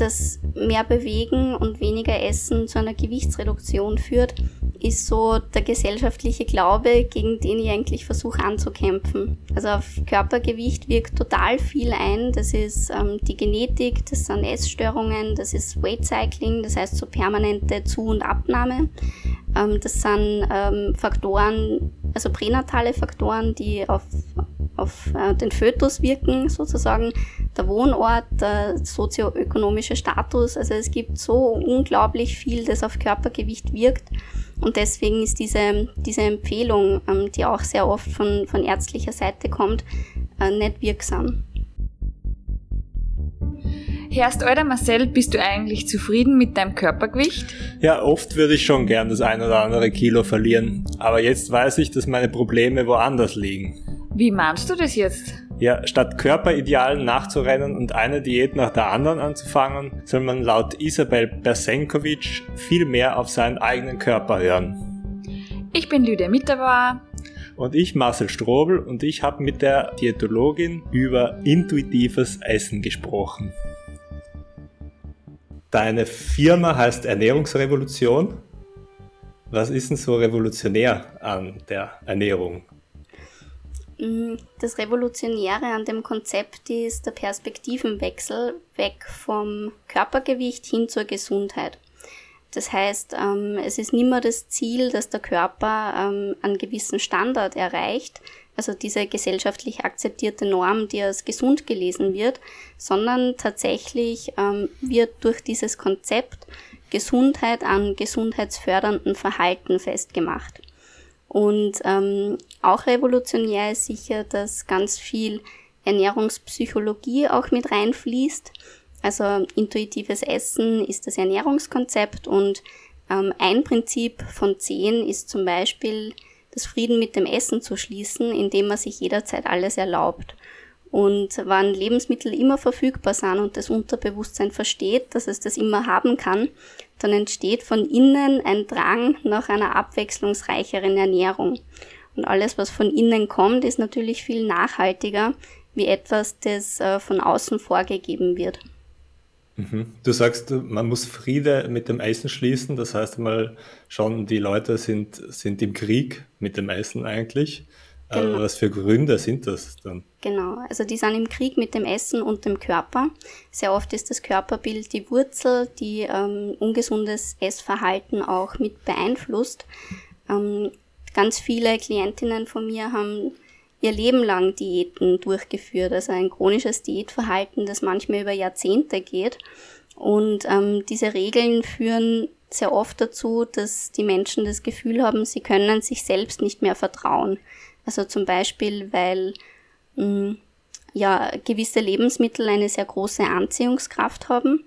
dass mehr Bewegen und weniger Essen zu einer Gewichtsreduktion führt, ist so der gesellschaftliche Glaube, gegen den ich eigentlich versuche anzukämpfen. Also auf Körpergewicht wirkt total viel ein. Das ist ähm, die Genetik, das sind Essstörungen, das ist Weight Cycling, das heißt so permanente Zu- und Abnahme. Ähm, das sind ähm, Faktoren, also pränatale Faktoren, die auf auf äh, den Fötus wirken, sozusagen der Wohnort, der sozioökonomische Status. Also es gibt so unglaublich viel, das auf Körpergewicht wirkt. Und deswegen ist diese, diese Empfehlung, ähm, die auch sehr oft von, von ärztlicher Seite kommt, äh, nicht wirksam. Herrst Alter Marcel, bist du eigentlich zufrieden mit deinem Körpergewicht? Ja, oft würde ich schon gern das ein oder andere Kilo verlieren. Aber jetzt weiß ich, dass meine Probleme woanders liegen. Wie meinst du das jetzt? Ja, statt Körperidealen nachzurennen und eine Diät nach der anderen anzufangen, soll man laut Isabel Bersenkovic viel mehr auf seinen eigenen Körper hören. Ich bin Lydia Mitterbauer. Und ich Marcel Strobel und ich habe mit der Diätologin über intuitives Essen gesprochen. Deine Firma heißt Ernährungsrevolution. Was ist denn so revolutionär an der Ernährung? Mm, das Revolutionäre an dem Konzept ist der Perspektivenwechsel weg vom Körpergewicht hin zur Gesundheit. Das heißt, ähm, es ist nicht mehr das Ziel, dass der Körper ähm, einen gewissen Standard erreicht, also diese gesellschaftlich akzeptierte Norm, die als gesund gelesen wird, sondern tatsächlich ähm, wird durch dieses Konzept Gesundheit an gesundheitsfördernden Verhalten festgemacht. Und ähm, auch revolutionär ist sicher, dass ganz viel Ernährungspsychologie auch mit reinfließt. Also intuitives Essen ist das Ernährungskonzept und ähm, ein Prinzip von zehn ist zum Beispiel, das Frieden mit dem Essen zu schließen, indem man sich jederzeit alles erlaubt. Und wann Lebensmittel immer verfügbar sind und das Unterbewusstsein versteht, dass es das immer haben kann, dann entsteht von innen ein Drang nach einer abwechslungsreicheren Ernährung. Und alles, was von innen kommt, ist natürlich viel nachhaltiger wie etwas, das äh, von außen vorgegeben wird. Mhm. Du sagst, man muss Friede mit dem Eisen schließen. Das heißt mal schon, die Leute sind, sind im Krieg mit dem Essen eigentlich. Genau. Was für Gründe sind das dann? Genau, also die sind im Krieg mit dem Essen und dem Körper. Sehr oft ist das Körperbild die Wurzel, die ähm, ungesundes Essverhalten auch mit beeinflusst. Ähm, ganz viele Klientinnen von mir haben ihr Leben lang Diäten durchgeführt, also ein chronisches Diätverhalten, das manchmal über Jahrzehnte geht. Und ähm, diese Regeln führen sehr oft dazu, dass die Menschen das Gefühl haben, sie können sich selbst nicht mehr vertrauen. Also zum Beispiel, weil mh, ja gewisse Lebensmittel eine sehr große Anziehungskraft haben.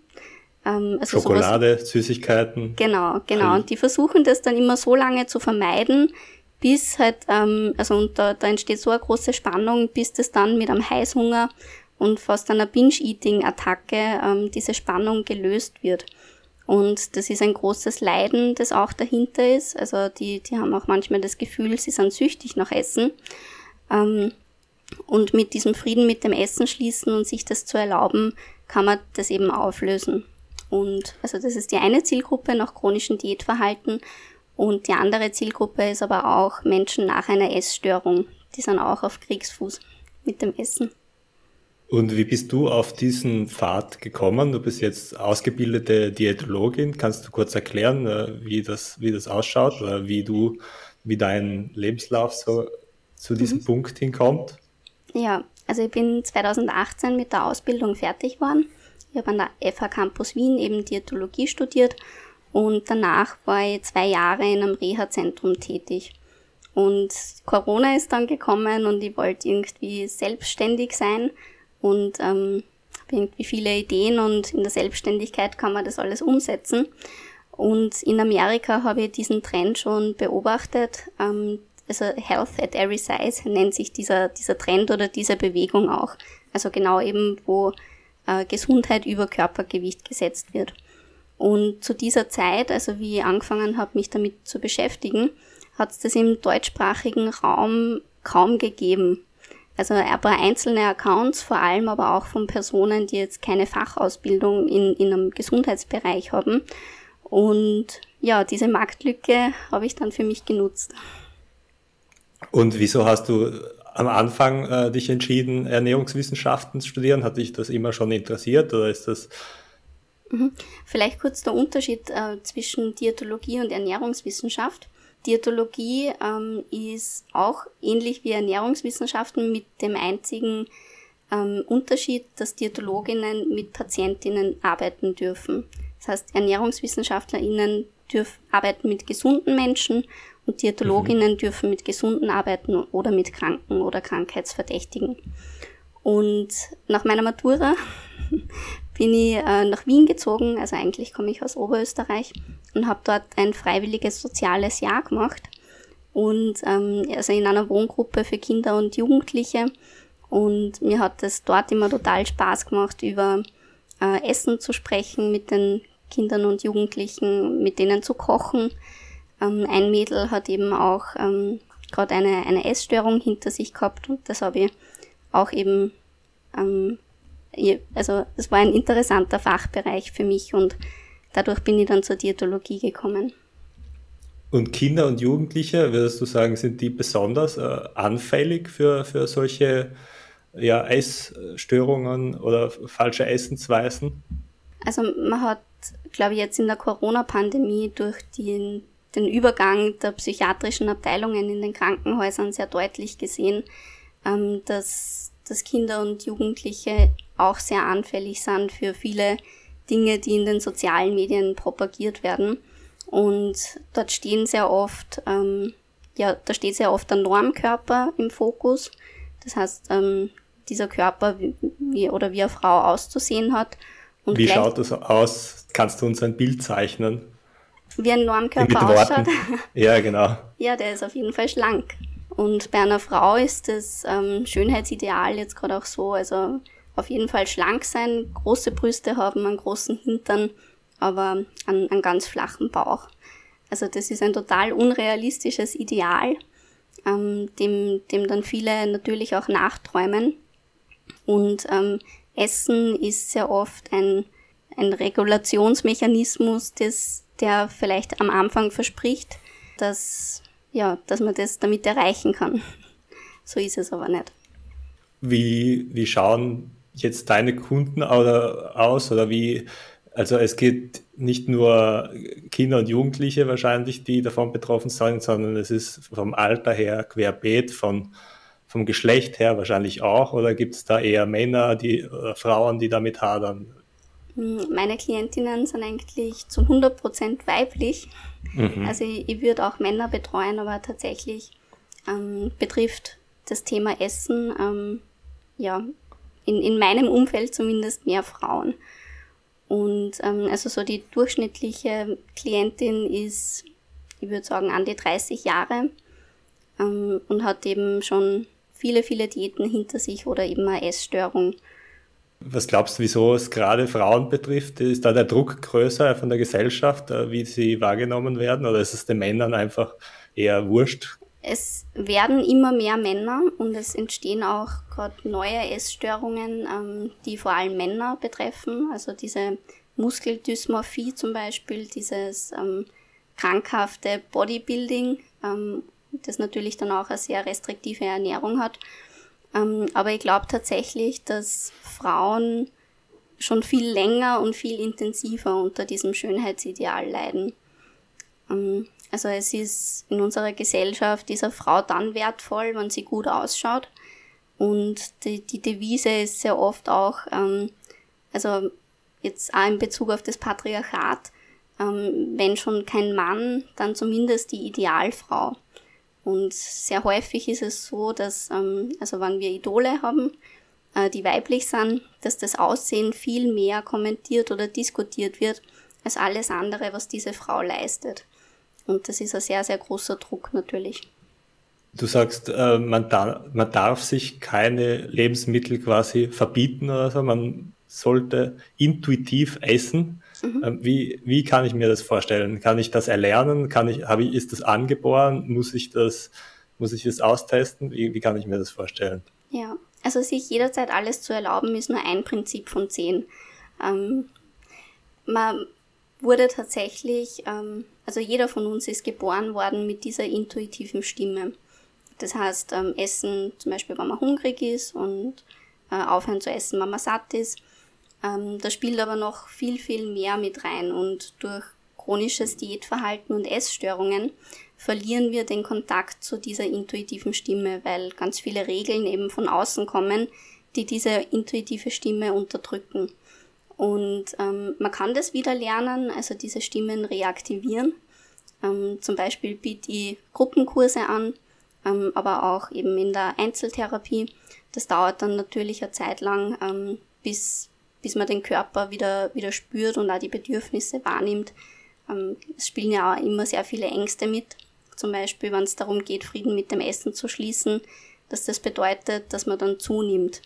Ähm, also Schokolade, sowas, Süßigkeiten. Genau, genau. Und die versuchen das dann immer so lange zu vermeiden, bis halt, ähm, also und da, da entsteht so eine große Spannung, bis das dann mit einem Heißhunger und fast einer Binge-Eating-Attacke ähm, diese Spannung gelöst wird. Und das ist ein großes Leiden, das auch dahinter ist. Also die, die haben auch manchmal das Gefühl, sie sind süchtig nach Essen. Ähm, und mit diesem Frieden mit dem Essen schließen und sich das zu erlauben, kann man das eben auflösen. Und also das ist die eine Zielgruppe nach chronischem Diätverhalten. Und die andere Zielgruppe ist aber auch Menschen nach einer Essstörung. Die sind auch auf Kriegsfuß mit dem Essen. Und wie bist du auf diesen Pfad gekommen? Du bist jetzt ausgebildete Diätologin. Kannst du kurz erklären, äh, wie das, wie das ausschaut oder wie du, wie dein Lebenslauf so zu diesem mhm. Punkt hinkommt? Ja, also ich bin 2018 mit der Ausbildung fertig geworden. Ich habe an der FH Campus Wien eben Diätologie studiert und danach war ich zwei Jahre in einem Reha-Zentrum tätig. Und Corona ist dann gekommen und ich wollte irgendwie selbstständig sein und ähm, habe irgendwie viele Ideen und in der Selbstständigkeit kann man das alles umsetzen. Und in Amerika habe ich diesen Trend schon beobachtet. Ähm, also Health at Every Size nennt sich dieser, dieser Trend oder diese Bewegung auch. Also genau eben, wo äh, Gesundheit über Körpergewicht gesetzt wird. Und zu dieser Zeit, also wie ich angefangen habe, mich damit zu beschäftigen, hat es das im deutschsprachigen Raum kaum gegeben. also ein paar einzelne Accounts, vor allem aber auch von Personen, die jetzt keine Fachausbildung in, in einem Gesundheitsbereich haben. Und ja, diese Marktlücke habe ich dann für mich genutzt. Und wieso hast du am Anfang äh, dich entschieden, Ernährungswissenschaften zu studieren? Hat dich das immer schon interessiert oder ist das Mhm. Vielleicht kurz der Unterschied äh, zwischen Diätologie und Ernährungswissenschaft. Diätologie ähm, ist auch ähnlich wie Ernährungswissenschaften mit dem einzigen ähm, Unterschied, dass Diätologinnen mit Patientinnen arbeiten dürfen. Das heißt, Ernährungswissenschaftlerinnen dürfen arbeiten mit gesunden Menschen und Diätologinnen mhm. dürfen mit gesunden arbeiten oder mit Kranken oder Krankheitsverdächtigen. Und nach meiner Matura bin ich äh, nach Wien gezogen, also eigentlich komme ich aus Oberösterreich und habe dort ein freiwilliges soziales Jahr gemacht und ähm, also in einer Wohngruppe für Kinder und Jugendliche und mir hat es dort immer total Spaß gemacht, über äh, Essen zu sprechen mit den Kindern und Jugendlichen, mit denen zu kochen. Ähm, ein Mädel hat eben auch ähm, gerade eine, eine Essstörung hinter sich gehabt und das habe ich auch eben ähm, also es war ein interessanter Fachbereich für mich und dadurch bin ich dann zur Diätologie gekommen. Und Kinder und Jugendliche, würdest du sagen, sind die besonders äh, anfällig für, für solche ja, Essstörungen oder falsche Essensweisen? Also man hat, glaube ich, jetzt in der Corona-Pandemie durch den, den Übergang der psychiatrischen Abteilungen in den Krankenhäusern sehr deutlich gesehen, ähm, dass, dass Kinder und Jugendliche auch sehr anfällig sind für viele Dinge, die in den sozialen Medien propagiert werden. Und dort stehen sehr oft, ähm, ja, da steht sehr oft der Normkörper im Fokus. Das heißt, ähm, dieser Körper wie, oder wie eine Frau auszusehen hat. Und wie schaut das aus? Kannst du uns ein Bild zeichnen? Wie ein Normkörper ausschaut? Ja, genau. ja, der ist auf jeden Fall schlank. Und bei einer Frau ist das ähm, Schönheitsideal jetzt gerade auch so, also auf jeden Fall schlank sein, große Brüste haben, einen großen Hintern, aber einen, einen ganz flachen Bauch. Also das ist ein total unrealistisches Ideal, ähm, dem, dem dann viele natürlich auch nachträumen. Und ähm, Essen ist sehr oft ein, ein Regulationsmechanismus, des, der vielleicht am Anfang verspricht, dass, ja, dass man das damit erreichen kann. So ist es aber nicht. Wie, wie schauen jetzt deine Kunden oder aus oder wie? Also es geht nicht nur Kinder und Jugendliche wahrscheinlich, die davon betroffen sind, sondern es ist vom Alter her querbeet, von, vom Geschlecht her wahrscheinlich auch. Oder gibt es da eher Männer, die oder Frauen, die damit hadern? Meine Klientinnen sind eigentlich zu 100% weiblich. Mhm. Also ich, ich würde auch Männer betreuen, aber tatsächlich ähm, betrifft das Thema Essen ähm, ja in, in meinem Umfeld zumindest mehr Frauen. Und ähm, also so die durchschnittliche Klientin ist, ich würde sagen, an die 30 Jahre ähm, und hat eben schon viele, viele Diäten hinter sich oder eben eine Essstörung. Was glaubst du, wieso es gerade Frauen betrifft? Ist da der Druck größer von der Gesellschaft, äh, wie sie wahrgenommen werden? Oder ist es den Männern einfach eher wurscht? Es werden immer mehr Männer und es entstehen auch gerade neue Essstörungen, ähm, die vor allem Männer betreffen. Also diese Muskeldysmorphie zum Beispiel, dieses ähm, krankhafte Bodybuilding, ähm, das natürlich dann auch eine sehr restriktive Ernährung hat. Ähm, aber ich glaube tatsächlich, dass Frauen schon viel länger und viel intensiver unter diesem Schönheitsideal leiden. Ähm, also es ist in unserer Gesellschaft dieser Frau dann wertvoll, wenn sie gut ausschaut. Und die, die Devise ist sehr oft auch, ähm, also jetzt auch in Bezug auf das Patriarchat, ähm, wenn schon kein Mann, dann zumindest die Idealfrau. Und sehr häufig ist es so, dass, ähm, also wenn wir Idole haben, äh, die weiblich sind, dass das Aussehen viel mehr kommentiert oder diskutiert wird als alles andere, was diese Frau leistet. Und das ist ein sehr, sehr großer Druck natürlich. Du sagst, äh, man, da, man darf sich keine Lebensmittel quasi verbieten oder so, man sollte intuitiv essen. Mhm. Ähm, wie, wie kann ich mir das vorstellen? Kann ich das erlernen? Kann ich, ich, ist das angeboren? Muss ich das, muss ich das austesten? Wie, wie kann ich mir das vorstellen? Ja, also sich jederzeit alles zu erlauben, ist nur ein Prinzip von zehn. Ähm, man wurde tatsächlich, ähm, also jeder von uns ist geboren worden mit dieser intuitiven Stimme. Das heißt, ähm, Essen zum Beispiel, wenn man hungrig ist und äh, aufhören zu essen, wenn man satt ist. Ähm, da spielt aber noch viel, viel mehr mit rein und durch chronisches Diätverhalten und Essstörungen verlieren wir den Kontakt zu dieser intuitiven Stimme, weil ganz viele Regeln eben von außen kommen, die diese intuitive Stimme unterdrücken. Und ähm, man kann das wieder lernen, also diese Stimmen reaktivieren. Ähm, zum Beispiel biete ich Gruppenkurse an, ähm, aber auch eben in der Einzeltherapie. Das dauert dann natürlich eine Zeit lang, ähm, bis, bis man den Körper wieder, wieder spürt und auch die Bedürfnisse wahrnimmt. Ähm, es spielen ja auch immer sehr viele Ängste mit. Zum Beispiel, wenn es darum geht, Frieden mit dem Essen zu schließen, dass das bedeutet, dass man dann zunimmt.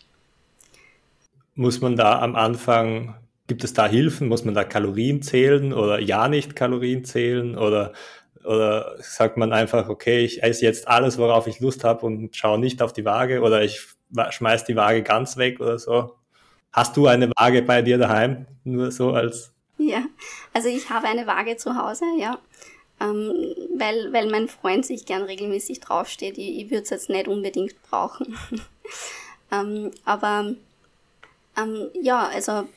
Muss man da am Anfang, gibt es da Hilfen? Muss man da Kalorien zählen oder ja nicht Kalorien zählen? Oder oder sagt man einfach, okay, ich esse jetzt alles, worauf ich Lust habe und schaue nicht auf die Waage oder ich schmeiß die Waage ganz weg oder so? Hast du eine Waage bei dir daheim? Nur so als. Ja, also ich habe eine Waage zu Hause, ja. Ähm, weil, weil mein Freund sich gern regelmäßig draufsteht. Ich, ich würde es jetzt nicht unbedingt brauchen. ähm, aber ähm, ja, also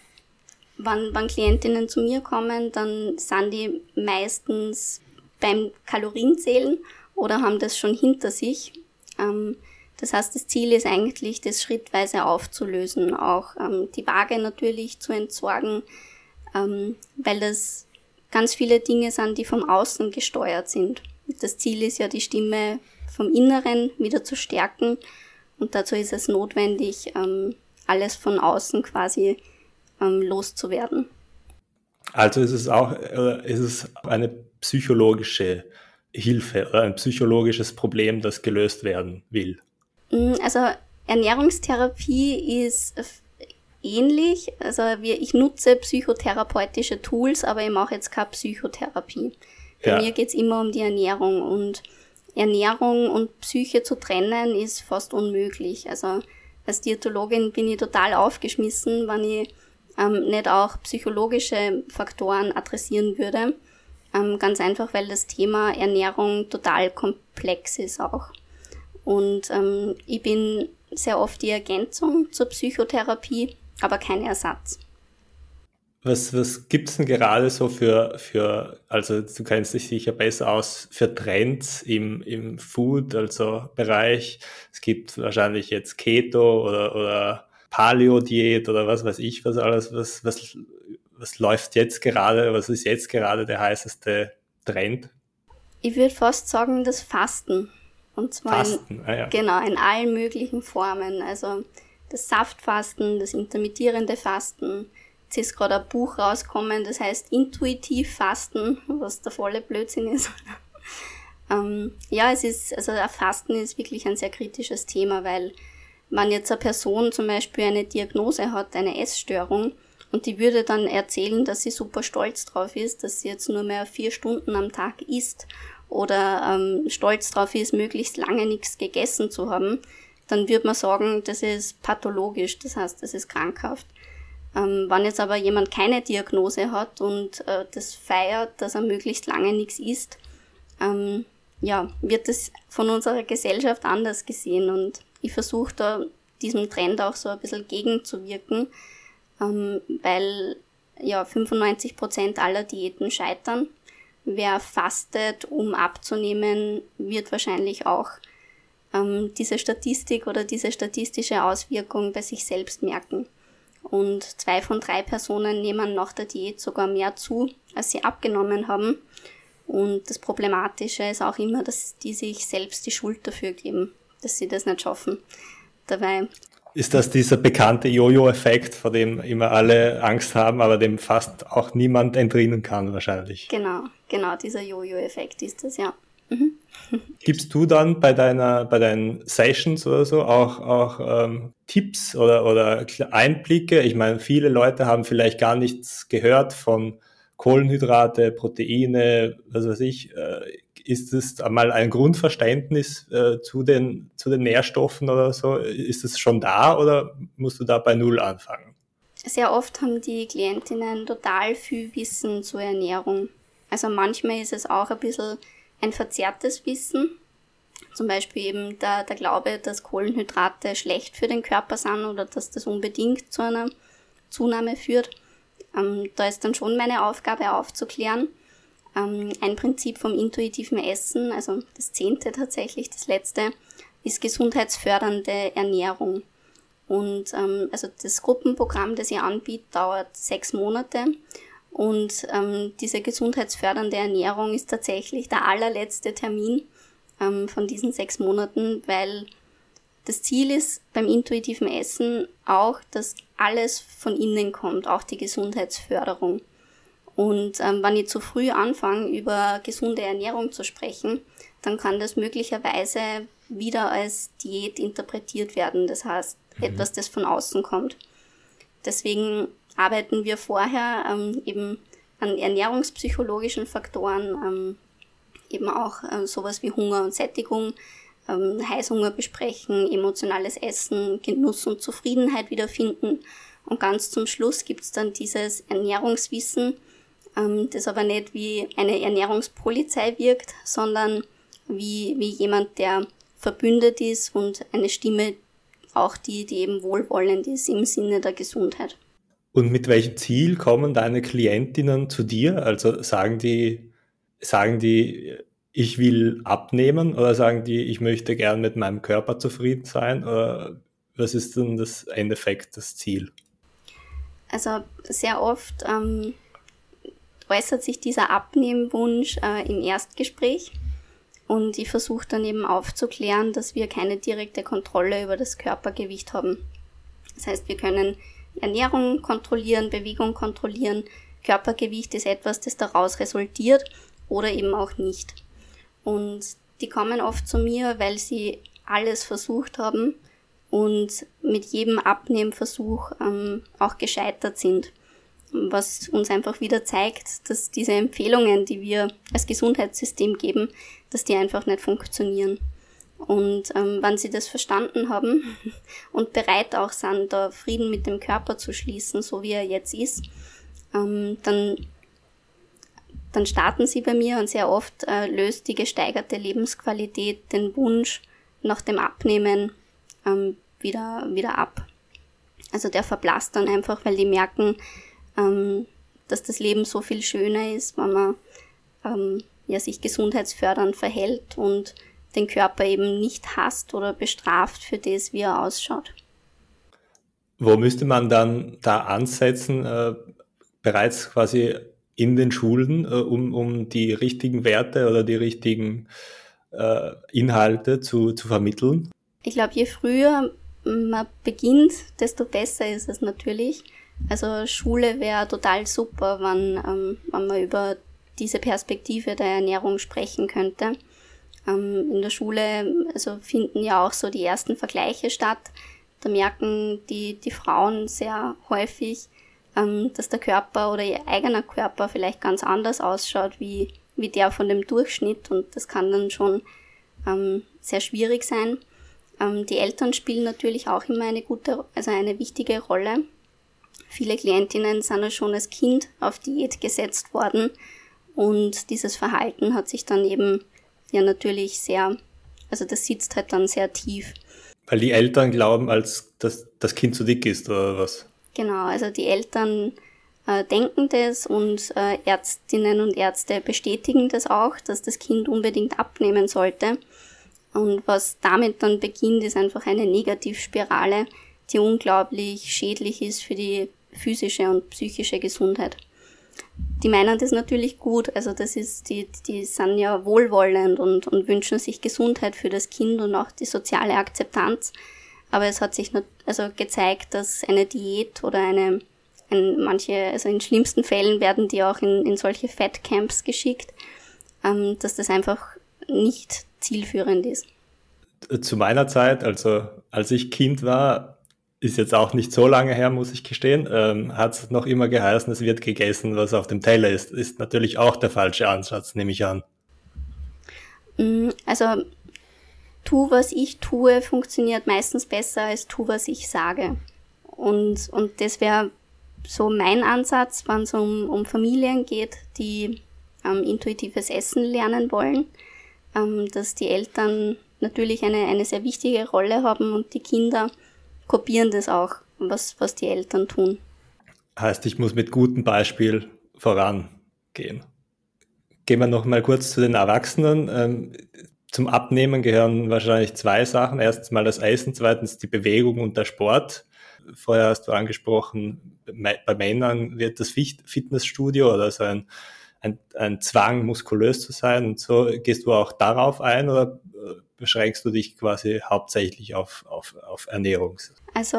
wenn, wenn Klientinnen zu mir kommen, dann sind die meistens beim Kalorienzählen oder haben das schon hinter sich. Ähm, das heißt, das Ziel ist eigentlich, das schrittweise aufzulösen, auch ähm, die Waage natürlich zu entsorgen, ähm, weil das ganz viele Dinge sind, die vom Außen gesteuert sind. Das Ziel ist ja, die Stimme vom Inneren wieder zu stärken und dazu ist es notwendig, ähm, alles von außen quasi ähm, loszuwerden. Also ist es auch, äh, ist es eine psychologische Hilfe oder ein psychologisches Problem, das gelöst werden will? Mm, also Ernährungstherapie ist ähnlich. Also wir, ich nutze psychotherapeutische Tools, aber ich mache jetzt keine Psychotherapie. Bei ja. mir geht's immer um die Ernährung und Ernährung und Psyche zu trennen ist fast unmöglich. Also als Diätologin bin ich total aufgeschmissen, wenn ich ähm, nicht auch psychologische Faktoren adressieren würde. Ähm, ganz einfach, weil das Thema Ernährung total komplex ist auch. Und ähm, ich bin sehr oft die Ergänzung zur Psychotherapie, aber kein Ersatz. Was, was gibt's denn gerade so für, für, also du kennst dich sicher besser aus, für Trends im, im Food, also Bereich? Es gibt wahrscheinlich jetzt Keto oder, oder Paleo-Diät oder was weiß ich, was alles, was, was was läuft jetzt gerade, was ist jetzt gerade der heißeste Trend? Ich würde fast sagen, das Fasten. Und zwar Fasten, in, ah, ja. genau, in allen möglichen Formen. Also das Saftfasten, das intermittierende Fasten. Jetzt ist gerade ein Buch rausgekommen, das heißt Intuitiv Fasten, was der volle Blödsinn ist. ähm, ja, es ist, also Fasten ist wirklich ein sehr kritisches Thema, weil wenn jetzt eine Person zum Beispiel eine Diagnose hat, eine Essstörung, und die würde dann erzählen, dass sie super stolz drauf ist, dass sie jetzt nur mehr vier Stunden am Tag isst oder ähm, stolz drauf ist, möglichst lange nichts gegessen zu haben, dann würde man sagen, das ist pathologisch, das heißt, das ist krankhaft. Ähm, wenn jetzt aber jemand keine Diagnose hat und äh, das feiert, dass er möglichst lange nichts isst, ähm, ja, wird das von unserer Gesellschaft anders gesehen und ich versuche da diesem Trend auch so ein bisschen gegenzuwirken, ähm, weil ja 95 Prozent aller Diäten scheitern. Wer fastet, um abzunehmen, wird wahrscheinlich auch ähm, diese Statistik oder diese statistische Auswirkung bei sich selbst merken. Und zwei von drei Personen nehmen nach der Diät sogar mehr zu, als sie abgenommen haben. Und das Problematische ist auch immer, dass die sich selbst die Schuld dafür geben, dass sie das nicht schaffen. Dabei ist das dieser bekannte Jojo-Effekt, vor dem immer alle Angst haben, aber dem fast auch niemand entrinnen kann wahrscheinlich. Genau, genau, dieser Jojo-Effekt ist das, ja. Mhm. Gibst du dann bei deiner, bei deinen Sessions oder so auch, auch ähm, Tipps oder, oder Einblicke? Ich meine, viele Leute haben vielleicht gar nichts gehört von Kohlenhydrate, Proteine, was weiß ich. Äh, ist es einmal ein Grundverständnis äh, zu, den, zu den Nährstoffen oder so? Ist es schon da oder musst du da bei Null anfangen? Sehr oft haben die Klientinnen total viel Wissen zur Ernährung. Also manchmal ist es auch ein bisschen ein verzerrtes Wissen. Zum Beispiel eben der, der Glaube, dass Kohlenhydrate schlecht für den Körper sind oder dass das unbedingt zu einer Zunahme führt. Ähm, da ist dann schon meine Aufgabe aufzuklären. Ähm, ein Prinzip vom intuitiven Essen, also das zehnte tatsächlich, das letzte, ist gesundheitsfördernde Ernährung. Und ähm, also das Gruppenprogramm, das ihr anbietet, dauert sechs Monate. Und ähm, diese gesundheitsfördernde Ernährung ist tatsächlich der allerletzte Termin ähm, von diesen sechs Monaten, weil das Ziel ist beim intuitiven Essen auch, dass alles von innen kommt, auch die Gesundheitsförderung. Und ähm, wenn ich zu früh anfange, über gesunde Ernährung zu sprechen, dann kann das möglicherweise wieder als Diät interpretiert werden. Das heißt, mhm. etwas, das von außen kommt. Deswegen arbeiten wir vorher ähm, eben an ernährungspsychologischen Faktoren, ähm, eben auch äh, sowas wie Hunger und Sättigung, ähm, Heißhunger besprechen, emotionales Essen, Genuss und Zufriedenheit wiederfinden. Und ganz zum Schluss gibt's dann dieses Ernährungswissen, ähm, das aber nicht wie eine Ernährungspolizei wirkt, sondern wie, wie jemand, der verbündet ist und eine Stimme auch die, die eben wohlwollend ist im Sinne der Gesundheit. Und mit welchem Ziel kommen deine Klientinnen zu dir? Also sagen die, sagen die, ich will abnehmen oder sagen die, ich möchte gern mit meinem Körper zufrieden sein? Oder was ist denn das Endeffekt, das Ziel? Also sehr oft ähm, äußert sich dieser Abnehmwunsch äh, im Erstgespräch und ich versuche dann eben aufzuklären, dass wir keine direkte Kontrolle über das Körpergewicht haben. Das heißt, wir können Ernährung kontrollieren, Bewegung kontrollieren, Körpergewicht ist etwas, das daraus resultiert oder eben auch nicht. Und die kommen oft zu mir, weil sie alles versucht haben und mit jedem Abnehmversuch ähm, auch gescheitert sind. Was uns einfach wieder zeigt, dass diese Empfehlungen, die wir als Gesundheitssystem geben, dass die einfach nicht funktionieren. Und ähm, wenn sie das verstanden haben und bereit auch sind, da Frieden mit dem Körper zu schließen, so wie er jetzt ist, ähm, dann dann starten sie bei mir und sehr oft äh, löst die gesteigerte Lebensqualität den Wunsch nach dem Abnehmen ähm, wieder, wieder ab. Also der verblasst dann einfach, weil die merken, ähm, dass das Leben so viel schöner ist, wenn man ähm, ja, sich gesundheitsfördernd verhält und den Körper eben nicht hasst oder bestraft für das, wie er ausschaut. Wo müsste man dann da ansetzen, äh, bereits quasi in den Schulen, äh, um, um die richtigen Werte oder die richtigen äh, Inhalte zu, zu vermitteln? Ich glaube, je früher man beginnt, desto besser ist es natürlich. Also Schule wäre total super, wenn, ähm, wenn man über diese Perspektive der Ernährung sprechen könnte. Ähm, in der Schule also finden ja auch so die ersten Vergleiche statt. Da merken die, die Frauen sehr häufig, ähm, dass der Körper oder ihr eigener Körper vielleicht ganz anders ausschaut wie, wie der von dem Durchschnitt und das kann dann schon ähm, sehr schwierig sein. Ähm, die Eltern spielen natürlich auch immer eine gute, also eine wichtige Rolle. Viele Klientinnen sind ja schon als Kind auf Diät gesetzt worden und dieses Verhalten hat sich dann eben ja natürlich sehr, also das sitzt halt dann sehr tief. Weil die Eltern glauben, als dass das Kind zu dick ist oder was? Genau, also die Eltern äh, denken das und äh, Ärztinnen und Ärzte bestätigen das auch, dass das Kind unbedingt abnehmen sollte. Und was damit dann beginnt, ist einfach eine Negativspirale, die unglaublich schädlich ist für die physische und psychische Gesundheit. Die meinen das natürlich gut, also das ist, die, die sind ja wohlwollend und, und wünschen sich Gesundheit für das Kind und auch die soziale Akzeptanz. Aber es hat sich also gezeigt, dass eine Diät oder eine, ein, manche, also in schlimmsten Fällen werden die auch in, in solche Fettcamps geschickt, ähm, dass das einfach nicht zielführend ist. Zu meiner Zeit, also als ich Kind war, ist jetzt auch nicht so lange her, muss ich gestehen, ähm, hat es noch immer geheißen, es wird gegessen, was auf dem Teller ist. Ist natürlich auch der falsche Ansatz, nehme ich an. Mm, also tu, was ich tue, funktioniert meistens besser als tu, was ich sage. Und, und das wäre so mein Ansatz, wenn es um, um Familien geht, die ähm, intuitives Essen lernen wollen, ähm, dass die Eltern natürlich eine, eine sehr wichtige Rolle haben und die Kinder kopieren das auch, was, was die Eltern tun. Heißt, ich muss mit gutem Beispiel vorangehen. Gehen wir noch mal kurz zu den Erwachsenen. Ähm, zum Abnehmen gehören wahrscheinlich zwei Sachen. Erstens mal das Essen, zweitens die Bewegung und der Sport. Vorher hast du angesprochen, bei Männern wird das Fitnessstudio oder so ein, ein, ein Zwang, muskulös zu sein. Und so gehst du auch darauf ein oder äh, beschränkst du dich quasi hauptsächlich auf, auf, auf Ernährung? Also,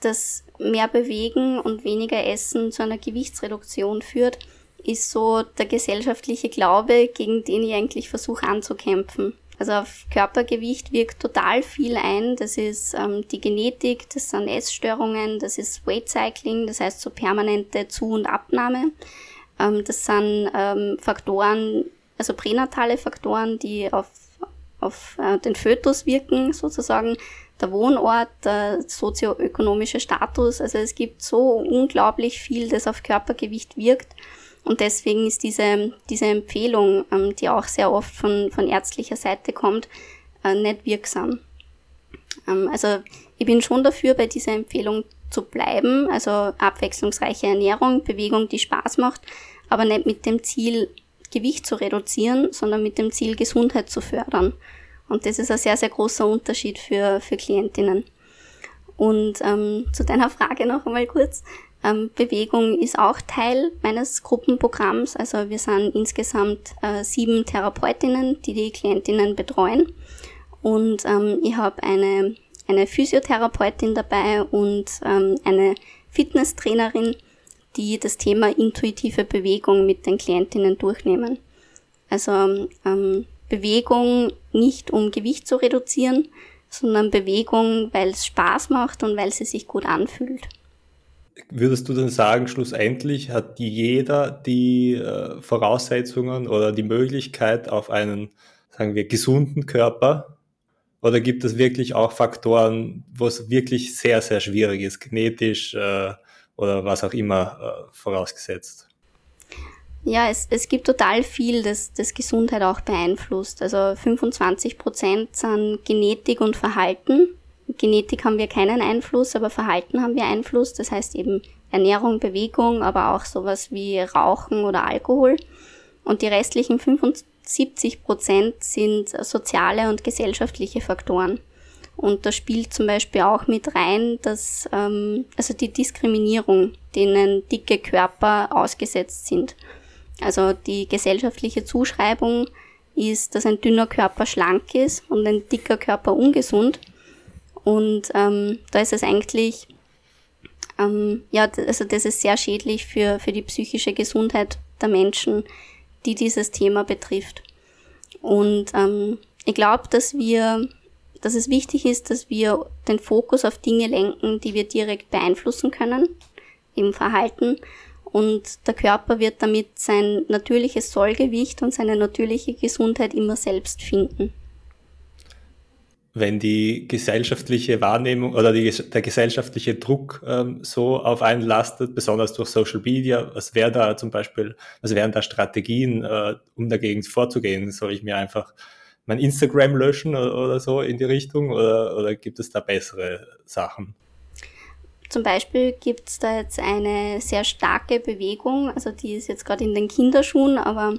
dass mehr Bewegen und weniger Essen zu einer Gewichtsreduktion führt, ist so der gesellschaftliche Glaube, gegen den ich eigentlich versuche anzukämpfen. Also auf Körpergewicht wirkt total viel ein. Das ist ähm, die Genetik, das sind Essstörungen, das ist Weight Cycling, das heißt so permanente Zu- und Abnahme. Ähm, das sind ähm, Faktoren, also pränatale Faktoren, die auf, auf äh, den Fötus wirken, sozusagen. Der Wohnort, der sozioökonomische Status. Also es gibt so unglaublich viel, das auf Körpergewicht wirkt. Und deswegen ist diese, diese Empfehlung, ähm, die auch sehr oft von, von ärztlicher Seite kommt, äh, nicht wirksam. Ähm, also ich bin schon dafür, bei dieser Empfehlung zu bleiben, also abwechslungsreiche Ernährung, Bewegung, die Spaß macht, aber nicht mit dem Ziel, Gewicht zu reduzieren, sondern mit dem Ziel, Gesundheit zu fördern. Und das ist ein sehr, sehr großer Unterschied für, für Klientinnen. Und ähm, zu deiner Frage noch einmal kurz. Ähm, Bewegung ist auch Teil meines Gruppenprogramms. Also wir sind insgesamt äh, sieben Therapeutinnen, die die Klientinnen betreuen. Und ähm, ich habe eine, eine Physiotherapeutin dabei und ähm, eine Fitnesstrainerin, die das Thema intuitive Bewegung mit den Klientinnen durchnehmen. Also ähm, Bewegung nicht um Gewicht zu reduzieren, sondern Bewegung, weil es Spaß macht und weil sie sich gut anfühlt. Würdest du denn sagen, schlussendlich hat jeder die äh, Voraussetzungen oder die Möglichkeit auf einen, sagen wir, gesunden Körper? Oder gibt es wirklich auch Faktoren, wo es wirklich sehr, sehr schwierig ist, genetisch äh, oder was auch immer äh, vorausgesetzt? Ja, es, es gibt total viel, das, das Gesundheit auch beeinflusst. Also 25 Prozent sind Genetik und Verhalten Genetik haben wir keinen Einfluss, aber Verhalten haben wir Einfluss. Das heißt eben Ernährung, Bewegung, aber auch sowas wie Rauchen oder Alkohol. Und die restlichen 75 Prozent sind soziale und gesellschaftliche Faktoren. Und da spielt zum Beispiel auch mit rein, dass ähm, also die Diskriminierung, denen dicke Körper ausgesetzt sind. Also die gesellschaftliche Zuschreibung ist, dass ein dünner Körper schlank ist und ein dicker Körper ungesund. Und ähm, da ist es eigentlich, ähm, ja, also das ist sehr schädlich für, für die psychische Gesundheit der Menschen, die dieses Thema betrifft. Und ähm, ich glaube, dass wir, dass es wichtig ist, dass wir den Fokus auf Dinge lenken, die wir direkt beeinflussen können, im Verhalten. Und der Körper wird damit sein natürliches Sollgewicht und seine natürliche Gesundheit immer selbst finden wenn die gesellschaftliche Wahrnehmung oder die, der gesellschaftliche Druck ähm, so auf einen lastet, besonders durch Social Media, was wäre da zum Beispiel, was wären da Strategien, äh, um dagegen vorzugehen? Soll ich mir einfach mein Instagram löschen oder, oder so in die Richtung oder, oder gibt es da bessere Sachen? Zum Beispiel gibt es da jetzt eine sehr starke Bewegung, also die ist jetzt gerade in den Kinderschuhen, aber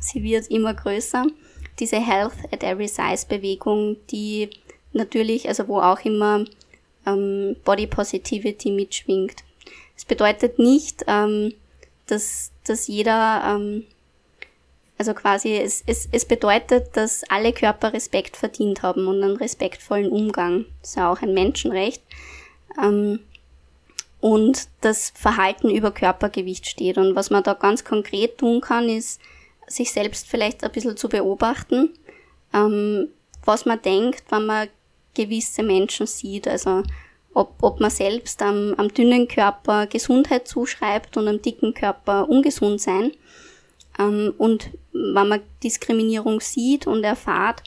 sie wird immer größer diese Health at Every Size Bewegung, die natürlich, also wo auch immer ähm, Body Positivity mitschwingt. Es bedeutet nicht, ähm, dass, dass jeder, ähm, also quasi, es, es, es bedeutet, dass alle Körper Respekt verdient haben und einen respektvollen Umgang. Das ist ja auch ein Menschenrecht. Ähm, und das Verhalten über Körpergewicht steht. Und was man da ganz konkret tun kann, ist, sich selbst vielleicht ein bisschen zu beobachten, ähm, was man denkt, wenn man gewisse Menschen sieht. Also ob, ob man selbst am, am dünnen Körper Gesundheit zuschreibt und am dicken Körper ungesund sein. Ähm, und wenn man Diskriminierung sieht und erfahrt,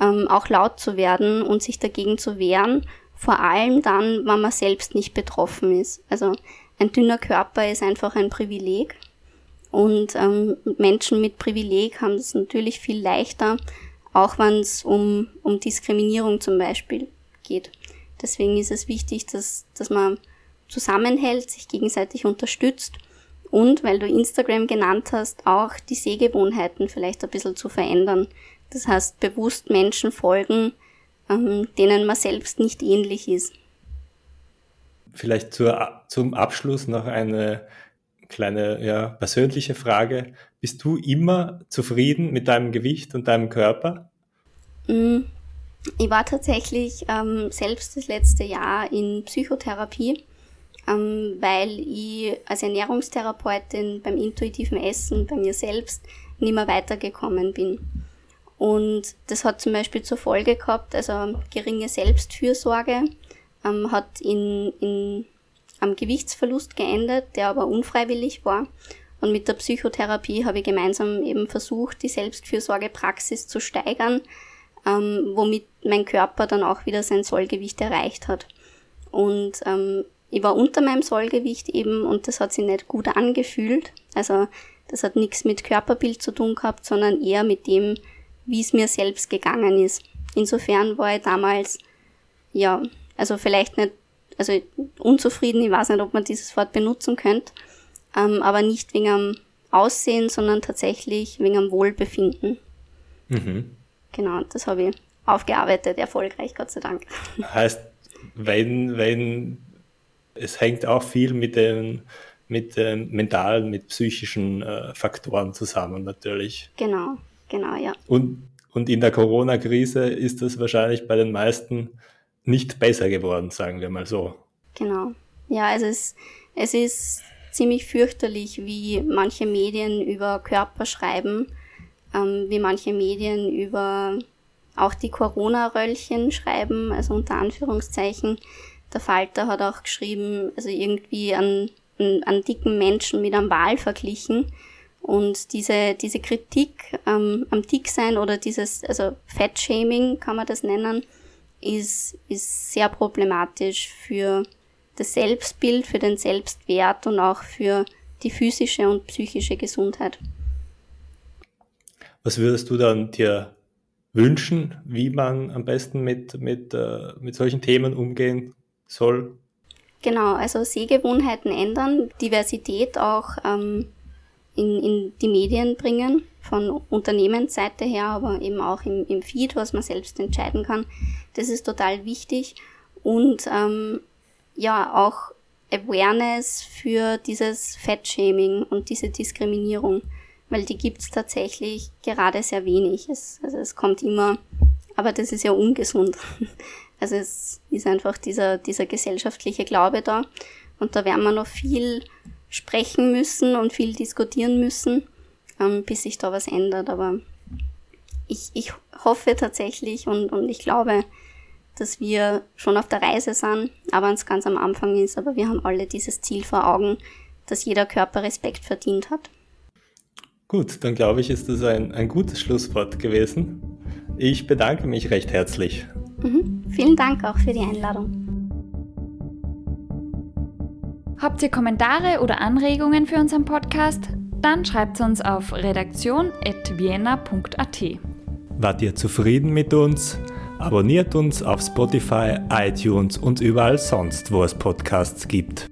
ähm, auch laut zu werden und sich dagegen zu wehren, vor allem dann, wenn man selbst nicht betroffen ist. Also ein dünner Körper ist einfach ein Privileg und ähm, Menschen mit Privileg haben es natürlich viel leichter, auch wenn es um, um Diskriminierung zum Beispiel geht. Deswegen ist es wichtig, dass, dass man zusammenhält, sich gegenseitig unterstützt und, weil du Instagram genannt hast, auch die Sehgewohnheiten vielleicht ein bisschen zu verändern. Das heißt, bewusst Menschen folgen, ähm, denen man selbst nicht ähnlich ist. Vielleicht zur, zum Abschluss noch eine kleine ja, persönliche Frage. Bist du immer zufrieden mit deinem Gewicht und deinem Körper? Mm, ich war tatsächlich ähm, selbst das letzte Jahr in Psychotherapie, ähm, weil ich als Ernährungstherapeutin beim intuitiven Essen bei mir selbst nicht mehr weitergekommen bin. Und das hat zum Beispiel zur Folge gehabt, also geringe Selbstfürsorge ähm, hat in, in, am Gewichtsverlust geendet, der aber unfreiwillig war. Und mit der Psychotherapie habe ich gemeinsam eben versucht, die Selbstfürsorgepraxis zu steigern, ähm, womit mein Körper dann auch wieder sein Sollgewicht erreicht hat. Und ähm, ich war unter meinem Sollgewicht eben und das hat sich nicht gut angefühlt. Also das hat nichts mit Körperbild zu tun gehabt, sondern eher mit dem, wie es mir selbst gegangen ist. Insofern war ich damals, ja, also vielleicht nicht, also unzufrieden, ich weiß nicht, ob man dieses Wort benutzen könnte, ähm, aber nicht wegen am Aussehen, sondern tatsächlich wegen am Wohlbefinden. Mhm. Genau, das habe ich aufgearbeitet, erfolgreich, Gott sei Dank. Heißt, wenn, wenn, es hängt auch viel mit den, mit den mentalen, mit psychischen äh, Faktoren zusammen natürlich. Genau, genau, ja. Und, und in der Corona-Krise ist das wahrscheinlich bei den meisten nicht besser geworden, sagen wir mal so. Genau. Ja, also es, es ist ziemlich fürchterlich, wie manche Medien über Körper schreiben, ähm, wie manche Medien über auch die Corona-Röllchen schreiben, also unter Anführungszeichen. Der Falter hat auch geschrieben, also irgendwie an, an, dicken Menschen mit einem Wal verglichen. Und diese, diese Kritik ähm, am Dicksein oder dieses, also Fat-Shaming kann man das nennen, ist, ist sehr problematisch für das Selbstbild, für den Selbstwert und auch für die physische und psychische Gesundheit. Was würdest du dann dir wünschen, wie man am besten mit, mit, äh, mit solchen Themen umgehen soll? Genau, also Sehgewohnheiten ändern, Diversität auch ähm, in, in die Medien bringen, von Unternehmensseite her, aber eben auch im, im Feed, was man selbst entscheiden kann. Das ist total wichtig. Und ähm, ja, auch Awareness für dieses Fettshaming und diese Diskriminierung, weil die gibt's tatsächlich gerade sehr wenig. Es, also es kommt immer, aber das ist ja ungesund. Also es ist einfach dieser, dieser gesellschaftliche Glaube da und da werden wir noch viel sprechen müssen und viel diskutieren müssen, ähm, bis sich da was ändert. Aber ich, ich hoffe tatsächlich und, und ich glaube, dass wir schon auf der Reise sind, aber es ganz am Anfang ist. Aber wir haben alle dieses Ziel vor Augen, dass jeder Körper Respekt verdient hat. Gut, dann glaube ich, ist das ein, ein gutes Schlusswort gewesen. Ich bedanke mich recht herzlich. Mhm. Vielen Dank auch für die Einladung. Habt ihr Kommentare oder Anregungen für unseren Podcast? Dann schreibt uns auf redaktion.vienna.at. Wart ihr zufrieden mit uns? Abonniert uns auf Spotify, iTunes und überall sonst, wo es Podcasts gibt.